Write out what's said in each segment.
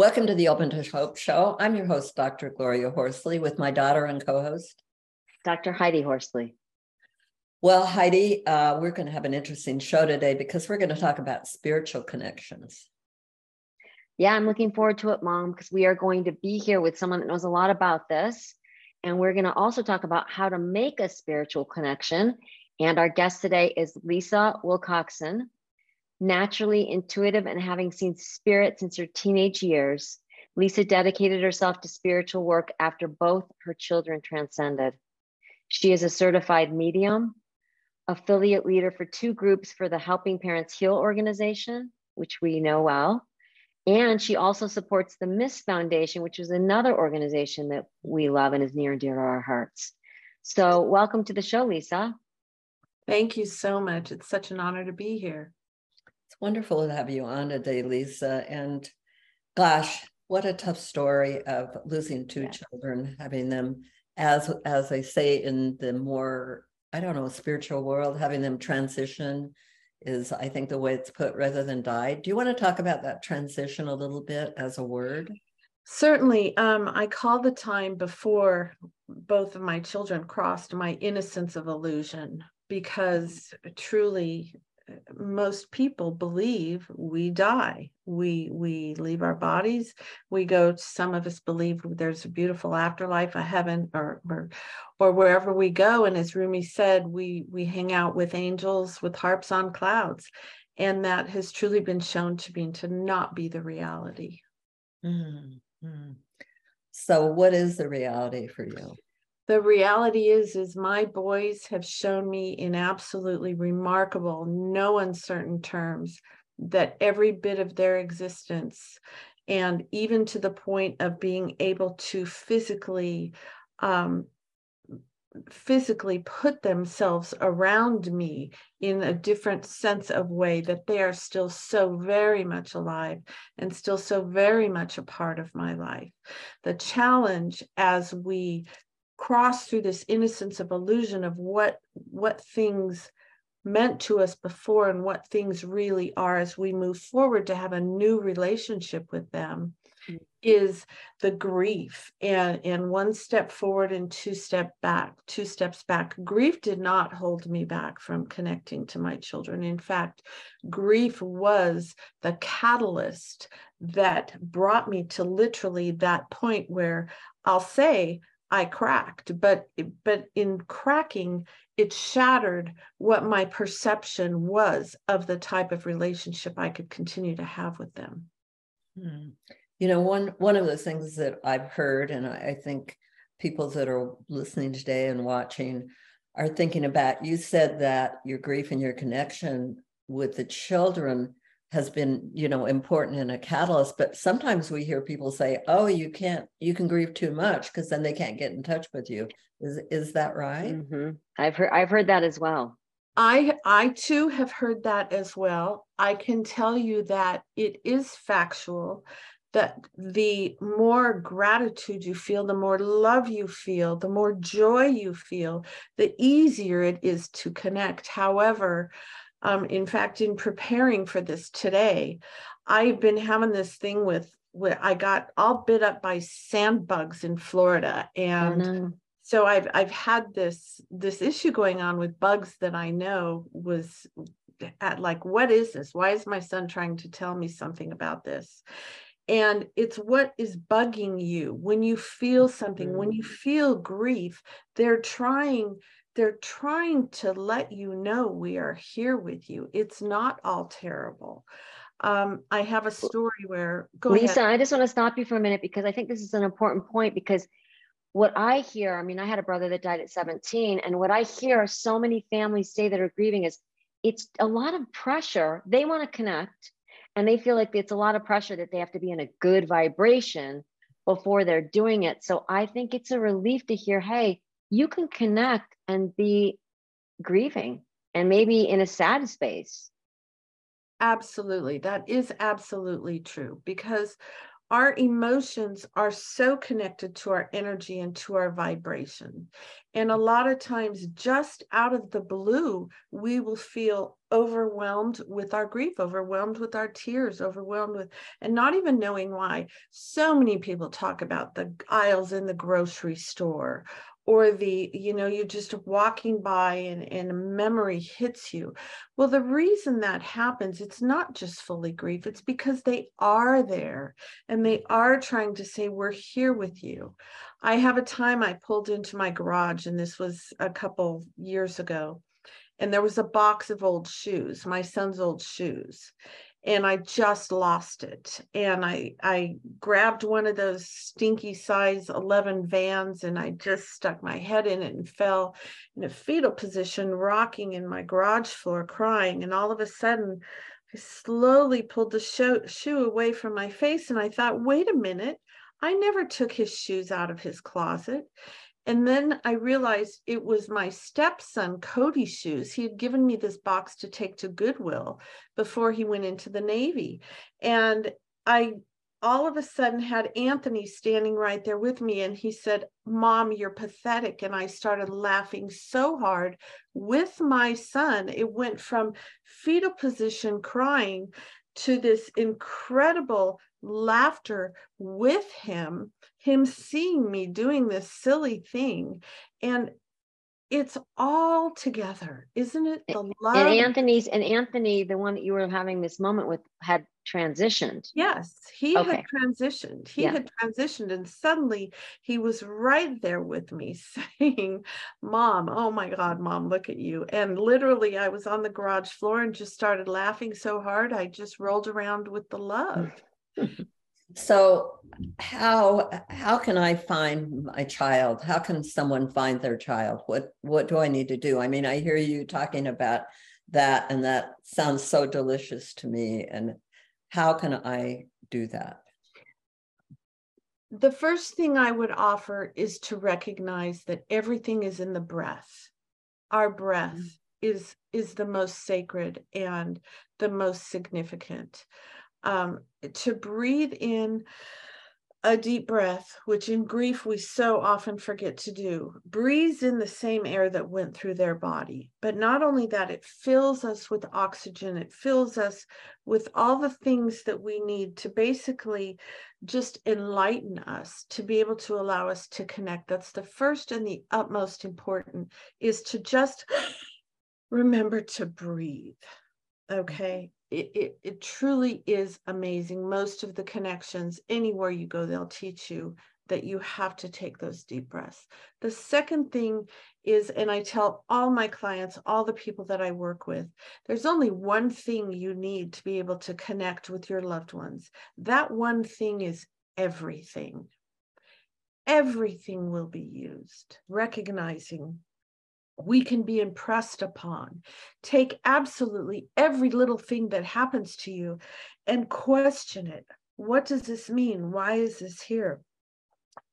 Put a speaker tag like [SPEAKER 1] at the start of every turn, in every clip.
[SPEAKER 1] Welcome to the Open to Hope Show. I'm your host, Dr. Gloria Horsley, with my daughter and co host,
[SPEAKER 2] Dr. Heidi Horsley.
[SPEAKER 1] Well, Heidi, uh, we're going to have an interesting show today because we're going to talk about spiritual connections.
[SPEAKER 2] Yeah, I'm looking forward to it, Mom, because we are going to be here with someone that knows a lot about this. And we're going to also talk about how to make a spiritual connection. And our guest today is Lisa Wilcoxson naturally intuitive and having seen spirit since her teenage years, Lisa dedicated herself to spiritual work after both her children transcended. She is a certified medium, affiliate leader for two groups for the Helping Parents Heal organization, which we know well. And she also supports the Miss Foundation, which is another organization that we love and is near and dear to our hearts. So, welcome to the show, Lisa.
[SPEAKER 3] Thank you so much. It's such an honor to be here
[SPEAKER 1] wonderful to have you on today, Lisa. And gosh, what a tough story of losing two yeah. children, having them, as as they say in the more I don't know spiritual world, having them transition is I think the way it's put rather than die. Do you want to talk about that transition a little bit as a word?
[SPEAKER 3] Certainly. Um, I call the time before both of my children crossed my innocence of illusion because truly most people believe we die. We we leave our bodies. We go some of us believe there's a beautiful afterlife a heaven or or, or wherever we go. And as rumi said we we hang out with angels with harps on clouds. And that has truly been shown to be to not be the reality.
[SPEAKER 1] Mm-hmm. so what is the reality for you
[SPEAKER 3] the reality is is my boys have shown me in absolutely remarkable no uncertain terms that every bit of their existence and even to the point of being able to physically um, physically put themselves around me in a different sense of way that they are still so very much alive and still so very much a part of my life. The challenge as we cross through this innocence of illusion of what what things meant to us before and what things really are as we move forward to have a new relationship with them mm-hmm. is the grief. And and one step forward and two step back two steps back. Grief did not hold me back from connecting to my children. In fact grief was the catalyst that brought me to literally that point where i'll say I cracked, but but in cracking, it shattered what my perception was of the type of relationship I could continue to have with them.
[SPEAKER 1] Hmm. You know, one one of the things that I've heard, and I, I think people that are listening today and watching are thinking about. You said that your grief and your connection with the children has been you know important and a catalyst but sometimes we hear people say oh you can't you can grieve too much because then they can't get in touch with you is is that right
[SPEAKER 2] mm-hmm. i've heard i've heard that as well
[SPEAKER 3] i i too have heard that as well i can tell you that it is factual that the more gratitude you feel, the more love you feel, the more joy you feel, the easier it is to connect. However, um, in fact, in preparing for this today, I've been having this thing with where I got all bit up by sand bugs in Florida, and oh, so I've I've had this this issue going on with bugs that I know was at like what is this? Why is my son trying to tell me something about this? And it's what is bugging you when you feel something, when you mm. feel grief, they're trying they're trying to let you know we are here with you. It's not all terrible. Um, I have a story where
[SPEAKER 2] Lisa,
[SPEAKER 3] ahead.
[SPEAKER 2] I just want to stop you for a minute because I think this is an important point because what I hear, I mean, I had a brother that died at 17, and what I hear so many families say that are grieving is it's a lot of pressure. They want to connect and they feel like it's a lot of pressure that they have to be in a good vibration before they're doing it. So I think it's a relief to hear, hey, you can connect and be grieving and maybe in a sad space.
[SPEAKER 3] Absolutely. That is absolutely true because our emotions are so connected to our energy and to our vibration. And a lot of times, just out of the blue, we will feel overwhelmed with our grief, overwhelmed with our tears, overwhelmed with, and not even knowing why. So many people talk about the aisles in the grocery store or the you know you're just walking by and, and a memory hits you. Well the reason that happens it's not just fully grief it's because they are there and they are trying to say we're here with you. I have a time i pulled into my garage and this was a couple years ago and there was a box of old shoes my son's old shoes and I just lost it. And I I grabbed one of those stinky size 11 vans and I just stuck my head in it and fell in a fetal position, rocking in my garage floor, crying. And all of a sudden, I slowly pulled the shoe, shoe away from my face and I thought, wait a minute. I never took his shoes out of his closet. And then I realized it was my stepson, Cody's shoes. He had given me this box to take to Goodwill before he went into the Navy. And I all of a sudden had Anthony standing right there with me. And he said, Mom, you're pathetic. And I started laughing so hard with my son. It went from fetal position crying to this incredible laughter with him, him seeing me doing this silly thing. And it's all together, isn't it? The
[SPEAKER 2] love. And Anthony's and Anthony, the one that you were having this moment with, had transitioned.
[SPEAKER 3] Yes, he okay. had transitioned. He yeah. had transitioned, and suddenly he was right there with me saying, Mom, oh my God, Mom, look at you. And literally, I was on the garage floor and just started laughing so hard, I just rolled around with the love.
[SPEAKER 1] So how how can i find my child? How can someone find their child? What what do i need to do? I mean i hear you talking about that and that sounds so delicious to me and how can i do that?
[SPEAKER 3] The first thing i would offer is to recognize that everything is in the breath. Our breath mm-hmm. is is the most sacred and the most significant. Um, to breathe in a deep breath, which in grief we so often forget to do, breathes in the same air that went through their body. But not only that, it fills us with oxygen, it fills us with all the things that we need to basically just enlighten us to be able to allow us to connect. That's the first and the utmost important is to just remember to breathe. Okay it, it, it truly is amazing. Most of the connections, anywhere you go, they'll teach you that you have to take those deep breaths. The second thing is, and I tell all my clients, all the people that I work with, there's only one thing you need to be able to connect with your loved ones. That one thing is everything. Everything will be used, recognizing we can be impressed upon. Take absolutely every little thing that happens to you and question it. What does this mean? Why is this here?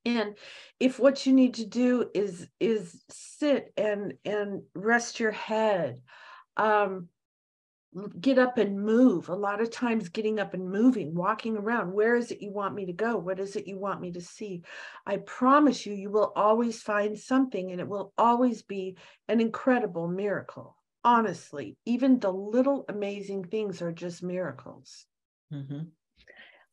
[SPEAKER 3] And if what you need to do is is sit and and rest your head, um, get up and move. A lot of times, getting up and moving, walking around. Where is it you want me to go? What is it you want me to see? I promise you, you will always find something, and it will always be an incredible miracle. Honestly, even the little amazing things are just miracles.
[SPEAKER 1] Mm-hmm.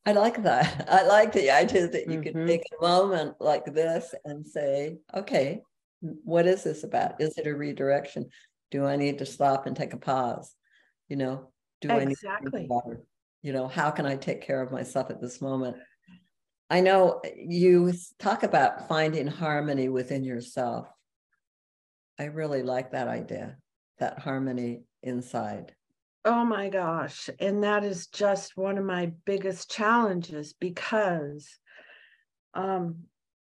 [SPEAKER 1] I like that. I like the idea that you mm-hmm. could take a moment like this and say, okay, what is this about? Is it a redirection? Do I need to stop and take a pause? You know
[SPEAKER 3] do exactly. i need
[SPEAKER 1] you know how can i take care of myself at this moment? I know you talk about finding harmony within yourself. I really like that idea that harmony inside.
[SPEAKER 3] Oh my gosh and that is just one of my biggest challenges because um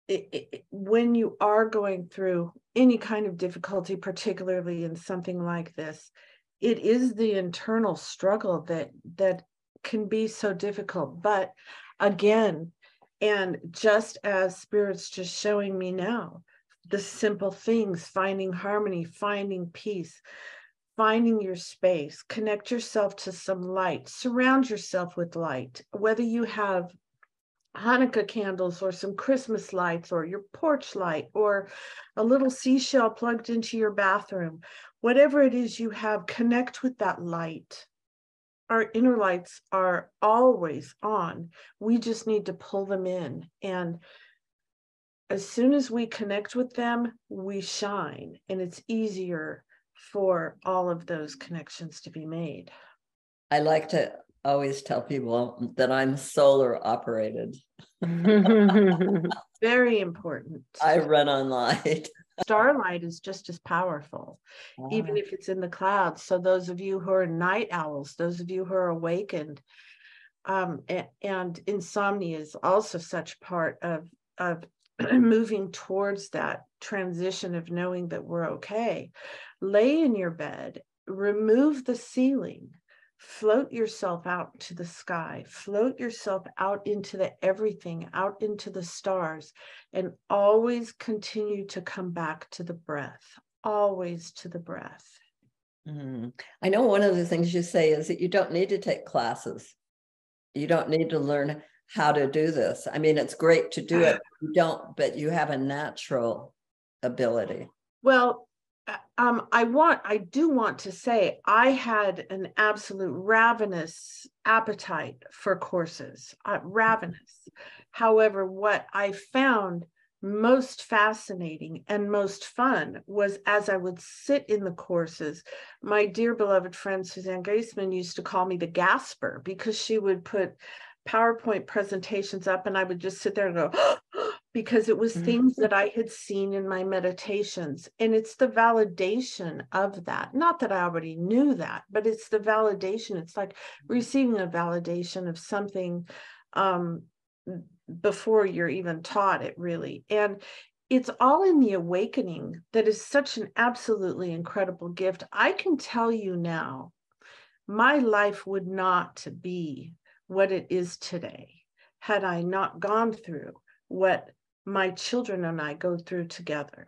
[SPEAKER 3] it, it, when you are going through any kind of difficulty particularly in something like this it is the internal struggle that that can be so difficult but again And just as Spirit's just showing me now, the simple things, finding harmony, finding peace, finding your space, connect yourself to some light, surround yourself with light, whether you have Hanukkah candles or some Christmas lights or your porch light or a little seashell plugged into your bathroom, whatever it is you have, connect with that light. Our inner lights are always on. We just need to pull them in. And as soon as we connect with them, we shine, and it's easier for all of those connections to be made.
[SPEAKER 1] I like to always tell people that I'm solar operated.
[SPEAKER 3] Very important.
[SPEAKER 1] I run on light.
[SPEAKER 3] Starlight is just as powerful, even if it's in the clouds. So, those of you who are night owls, those of you who are awakened, um, and, and insomnia is also such part of, of moving towards that transition of knowing that we're okay. Lay in your bed, remove the ceiling, float yourself out to the sky, float yourself out into the everything, out into the stars, and always continue to come back to the breath, always to the breath.
[SPEAKER 1] Mm. I know one of the things you say is that you don't need to take classes. You don't need to learn how to do this. I mean, it's great to do it. You don't, but you have a natural ability.
[SPEAKER 3] Well, um, I want, I do want to say, I had an absolute ravenous appetite for courses, uh, ravenous. However, what I found most fascinating and most fun was as I would sit in the courses. My dear beloved friend Suzanne Giesemann used to call me the gasper because she would put PowerPoint presentations up and I would just sit there and go, because it was mm-hmm. things that I had seen in my meditations. And it's the validation of that. Not that I already knew that, but it's the validation. It's like mm-hmm. receiving a validation of something um, before you're even taught it, really. And it's all in the awakening that is such an absolutely incredible gift. I can tell you now, my life would not be what it is today had I not gone through what my children and I go through together.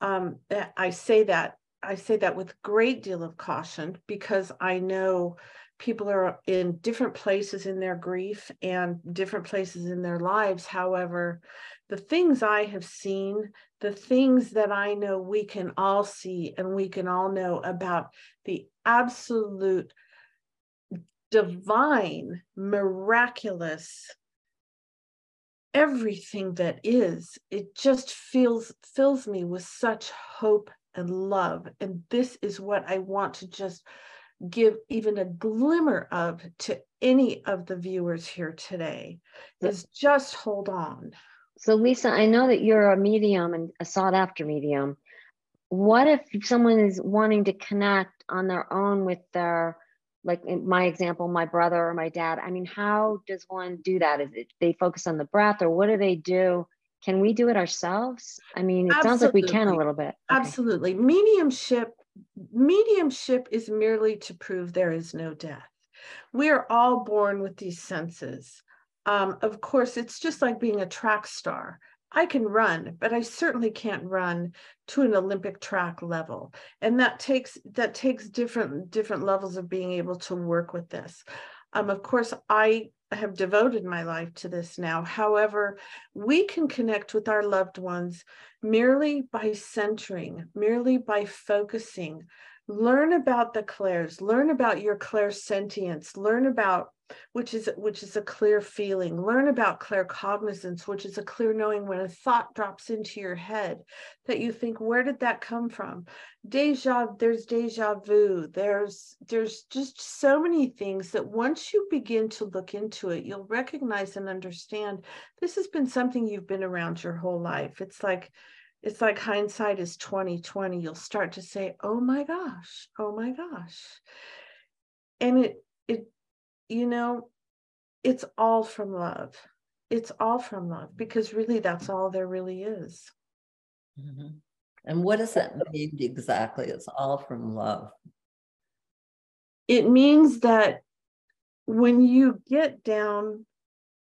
[SPEAKER 3] Um, eh, I say that I say that with great deal of caution because I know people are in different places in their grief and different places in their lives. However, the things I have seen, the things that I know we can all see and we can all know about the absolute divine, miraculous everything that is it just feels fills me with such hope and love. And this is what i want to just give even a glimmer of to any of the viewers here today is just hold on.
[SPEAKER 2] So lisa i know that you're a medium and a sought after medium. What if someone is wanting to connect on their own with their like in my example, my brother or my dad. I mean, how does one do that? Is it they focus on the breath or what do they do? Can we do it ourselves? I mean, it Absolutely. sounds like we can a little bit. Okay.
[SPEAKER 3] Absolutely. Mediumship, mediumship is merely to prove there is no death. We are all born with these senses. Um, of course, it's just like being a track star. I can run, but I certainly can't run to an Olympic track level. And that takes that takes different different levels of being able to work with this. Um, of course, I have devoted my life to this now. However, we can connect with our loved ones merely by centering, merely by focusing. Learn about the clairs, learn about your clairsentience, learn about which is which is a clear feeling. Learn about claircognizance which is a clear knowing when a thought drops into your head that you think where did that come from? Deja there's deja vu. There's there's just so many things that once you begin to look into it you'll recognize and understand this has been something you've been around your whole life. It's like it's like hindsight is 2020 you'll start to say oh my gosh oh my gosh. And it it you know, it's all from love. It's all from love because really that's all there really is.
[SPEAKER 1] Mm-hmm. And what does that mean exactly? It's all from love.
[SPEAKER 3] It means that when you get down,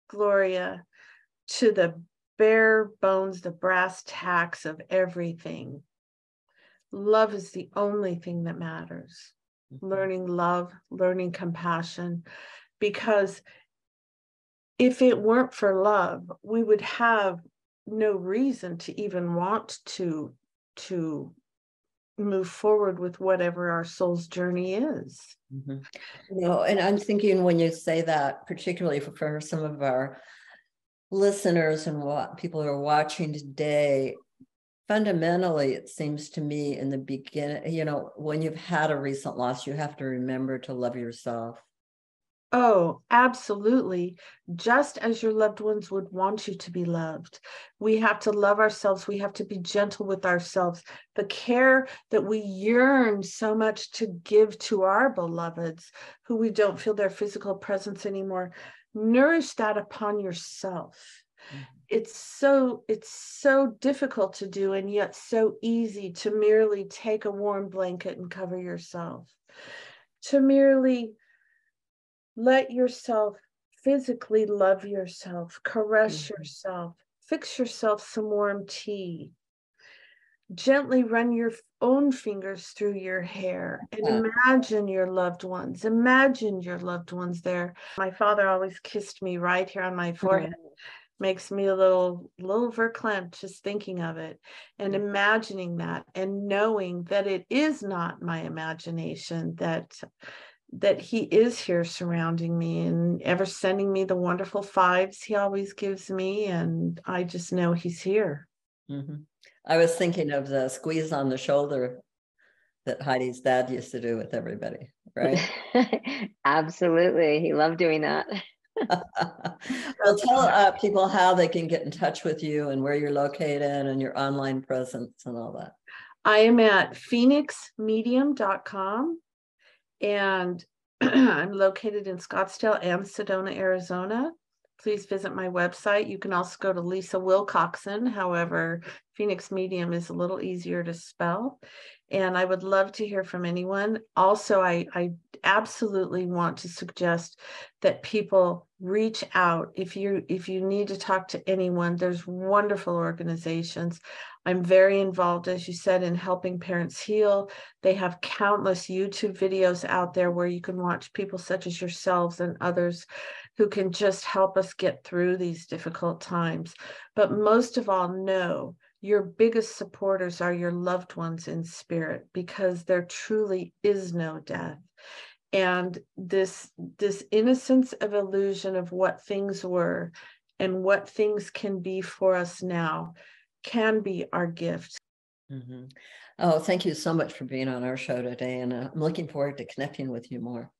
[SPEAKER 3] Gloria, to the bare bones, the brass tacks of everything. Love is the only thing that matters. Mm-hmm. Learning love, learning compassion, because if it weren't for love, we would have no reason to even want to to move forward with whatever our soul's journey is.
[SPEAKER 1] Mm-hmm. You know, and I'm thinking when you say that, particularly for, for some of our listeners and what people who are watching today, fundamentally, it seems to me in the beginning, you know, when you've had a recent loss, you have to remember to love yourself.
[SPEAKER 3] Oh, absolutely. Just as your loved ones would want you to be loved. We have to love ourselves. We have to be gentle with ourselves. The care that we yearn so much to give to our beloveds who we don't feel their physical presence anymore, nourish that upon yourself. Mm-hmm. It's so it's so difficult to do and yet so easy to merely take a warm blanket and cover yourself. To merely let yourself physically love yourself, caress mm-hmm. yourself, fix yourself some warm tea. Gently run your own fingers through your hair and imagine your loved ones. Imagine your loved ones there. My father always kissed me right here on my forehead. Mm-hmm. Makes me a little little verklempt just thinking of it and imagining that and knowing that it is not my imagination that that he is here surrounding me and ever sending me the wonderful fives he always gives me and i just know he's here.
[SPEAKER 1] Mm-hmm. i was thinking of the squeeze on the shoulder that heidi's dad used to do with everybody right?
[SPEAKER 2] Absolutely. He loved doing that
[SPEAKER 1] well tell uh, people how they can get in touch with you and where you're located and your online presence and all that
[SPEAKER 3] i am at phoenixmedium.com and I'm located in Scottsdale and Sedona, Arizona. Please visit my website. You can also go to Lisa Wilcoxson. However, Phoenix Medium is a little easier to spell. And I would love to hear from anyone. Also, I, I absolutely want to suggest that people reach out if you if you need to talk to anyone. There's wonderful organizations. I'm very involved, as you said, in helping parents heal. They have countless YouTube videos out there where you can watch people such as yourselves and others who can just help us get through these difficult times. But most of all, know your biggest supporters are your loved ones in spirit because there truly is no death and this this innocence of illusion of what things were and what things can be for us now can be our gift.
[SPEAKER 1] Mm-hmm. Oh, thank you so much for being on our show today. And uh, I'm looking forward to connecting with you more.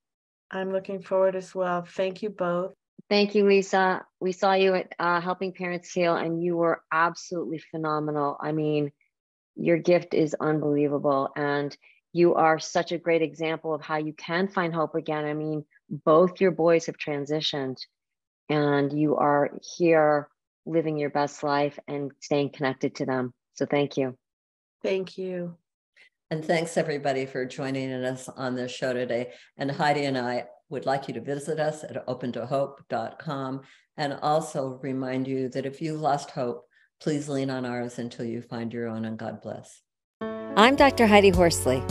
[SPEAKER 3] I'm looking forward as well. Thank you both.
[SPEAKER 2] Thank you, Lisa. We saw you at uh, Helping Parents Heal, and you were absolutely phenomenal. I mean, your gift is unbelievable. And you are such a great example of how you can find hope again. I mean, both your boys have transitioned, and you are here living your best life and staying connected to them. So thank you.
[SPEAKER 3] Thank you.
[SPEAKER 1] And thanks everybody for joining us on this show today. And Heidi and I would like you to visit us at opentohope.com and also remind you that if you've lost hope, please lean on ours until you find your own and God bless.
[SPEAKER 4] I'm Dr. Heidi Horsley.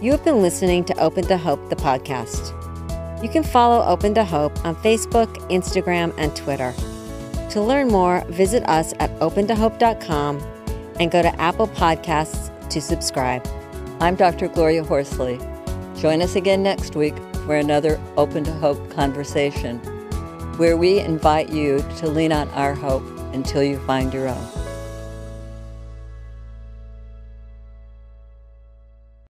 [SPEAKER 4] You have been listening to Open to Hope, the podcast. You can follow Open to Hope on Facebook, Instagram, and Twitter. To learn more, visit us at opentohope.com and go to Apple Podcasts to subscribe.
[SPEAKER 1] I'm Dr. Gloria Horsley. Join us again next week for another Open to Hope conversation, where we invite you to lean on our hope until you find your own.